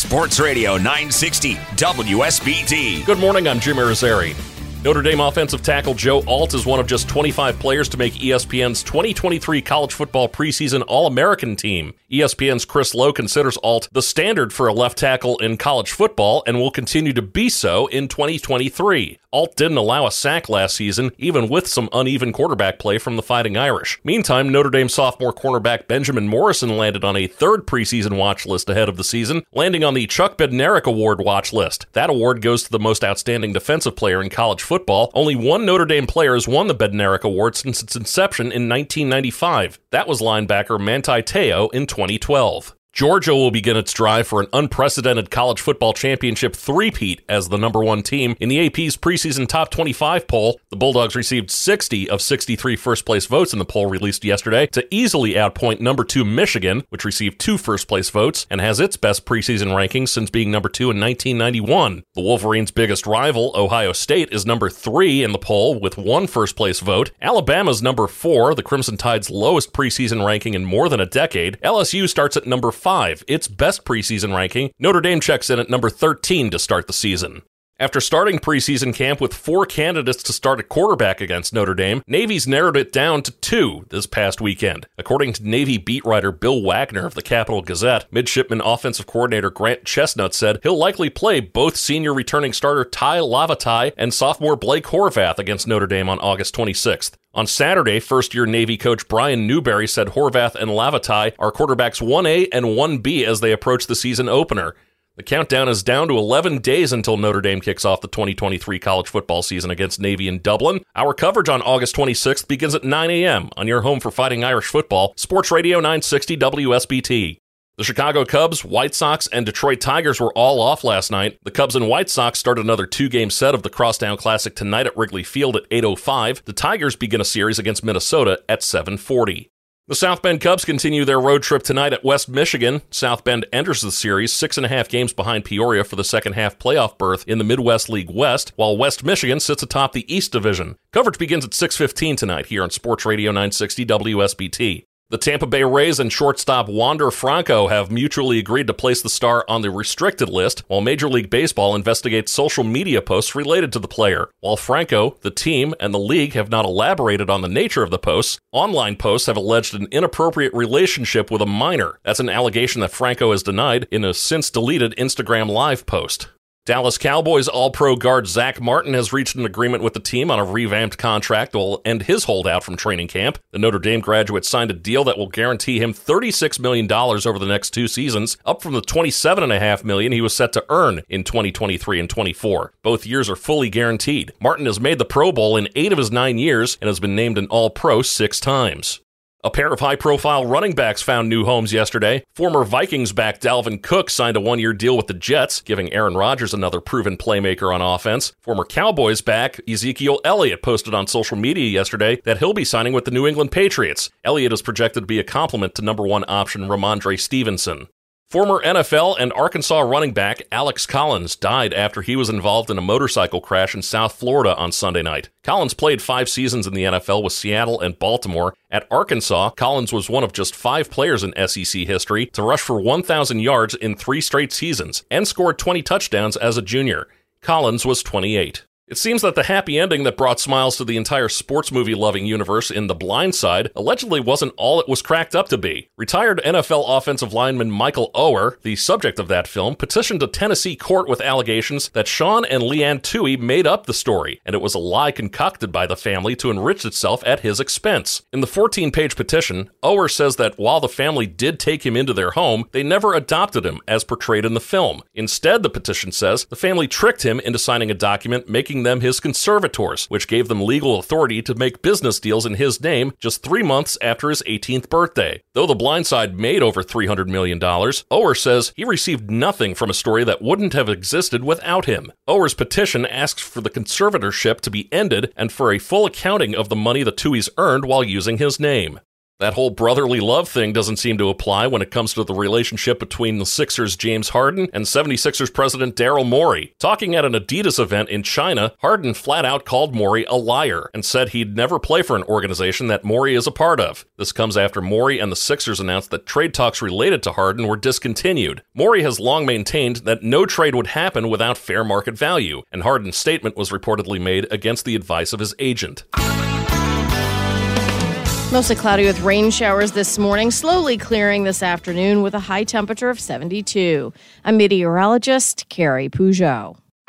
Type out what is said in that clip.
Sports Radio 960 WSBT. Good morning, I'm Jim Irizarry. Notre Dame offensive tackle Joe Alt is one of just 25 players to make ESPN's 2023 college football preseason All American team. ESPN's Chris Low considers Alt the standard for a left tackle in college football and will continue to be so in 2023. Alt didn't allow a sack last season, even with some uneven quarterback play from the Fighting Irish. Meantime, Notre Dame sophomore cornerback Benjamin Morrison landed on a third preseason watch list ahead of the season, landing on the Chuck Bednarik Award watch list. That award goes to the most outstanding defensive player in college football. Only one Notre Dame player has won the Bednarik Award since its inception in 1995. That was linebacker Manti Te'o in 2012. Georgia will begin its drive for an unprecedented college football championship three-peat as the number one team. In the AP's preseason top 25 poll, the Bulldogs received 60 of 63 first place votes in the poll released yesterday to easily outpoint number two Michigan, which received two first place votes and has its best preseason rankings since being number two in 1991. The Wolverines' biggest rival, Ohio State, is number three in the poll with one first place vote. Alabama's number four, the Crimson Tide's lowest preseason ranking in more than a decade. LSU starts at number five, its best preseason ranking. Notre Dame checks in at number 13 to start the season. After starting preseason camp with four candidates to start at quarterback against Notre Dame, Navy's narrowed it down to two this past weekend. According to Navy beat writer Bill Wagner of the Capital Gazette, midshipman offensive coordinator Grant Chesnut said he'll likely play both senior returning starter Tai Lavatai and sophomore Blake Horvath against Notre Dame on August 26th. On Saturday, first year Navy coach Brian Newberry said Horvath and Lavatai are quarterbacks 1A and 1B as they approach the season opener. The countdown is down to 11 days until Notre Dame kicks off the 2023 college football season against Navy in Dublin. Our coverage on August 26th begins at 9 a.m. on your home for Fighting Irish football, Sports Radio 960 WSBT. The Chicago Cubs, White Sox, and Detroit Tigers were all off last night. The Cubs and White Sox start another two-game set of the Crosstown Classic tonight at Wrigley Field at 8:05. The Tigers begin a series against Minnesota at 7:40. The South Bend Cubs continue their road trip tonight at West Michigan. South Bend enters the series six and a half games behind Peoria for the second half playoff berth in the Midwest League West, while West Michigan sits atop the East Division. Coverage begins at 6:15 tonight here on Sports Radio 960 WSBT. The Tampa Bay Rays and shortstop Wander Franco have mutually agreed to place the star on the restricted list, while Major League Baseball investigates social media posts related to the player. While Franco, the team, and the league have not elaborated on the nature of the posts, online posts have alleged an inappropriate relationship with a minor. That's an allegation that Franco has denied in a since deleted Instagram Live post. Dallas Cowboys All Pro guard Zack Martin has reached an agreement with the team on a revamped contract that will end his holdout from training camp. The Notre Dame graduate signed a deal that will guarantee him $36 million over the next two seasons, up from the 27.5 million he was set to earn in 2023 and 24. Both years are fully guaranteed. Martin has made the Pro Bowl in eight of his nine years and has been named an All Pro six times. A pair of high profile running backs found new homes yesterday. Former Vikings back Dalvin Cook signed a one year deal with the Jets, giving Aaron Rodgers another proven playmaker on offense. Former Cowboys back Ezekiel Elliott posted on social media yesterday that he'll be signing with the New England Patriots. Elliott is projected to be a complement to number one option Rhamondre Stevenson. Former NFL and Arkansas running back Alex Collins died after he was involved in a motorcycle crash in South Florida on Sunday night. Collins played five seasons in the NFL with Seattle and Baltimore. At Arkansas, Collins was one of just five players in SEC history to rush for 1,000 yards in three straight seasons and scored 20 touchdowns as a junior. Collins was 28. It seems that the happy ending that brought smiles to the entire sports movie loving universe in The Blind Side allegedly wasn't all it was cracked up to be. Retired NFL offensive lineman Michael Oher, the subject of that film, petitioned a Tennessee court with allegations that Sean and Leigh Anne Tuohy made up the story, and it was a lie concocted by the family to enrich itself at his expense. In the 14 page petition, Oher says that while the family did take him into their home, they never adopted him as portrayed in the film. Instead, the petition says the family tricked him into signing a document making making them his conservators, which gave them legal authority to make business deals in his name just three months after his 18th birthday. Though The Blind Side made over $300 million, Oher says he received nothing from a story that wouldn't have existed without him. Oher's petition asks for the conservatorship to be ended and for a full accounting of the money the Tuohys earned while using his name. That whole brotherly love thing doesn't seem to apply when it comes to the relationship between the Sixers' James Harden and 76ers president Daryl Morey. Talking at an Adidas event in China, Harden flat out called Morey a liar and said he'd never play for an organization that Morey is a part of. This comes after Morey and the Sixers announced that trade talks related to Harden were discontinued. Morey has long maintained that no trade would happen without fair market value, and Harden's statement was reportedly made against the advice of his agent. Mostly cloudy with rain showers this morning, slowly clearing this afternoon with a high temperature of 72. I'm meteorologist Carrie Peugeot.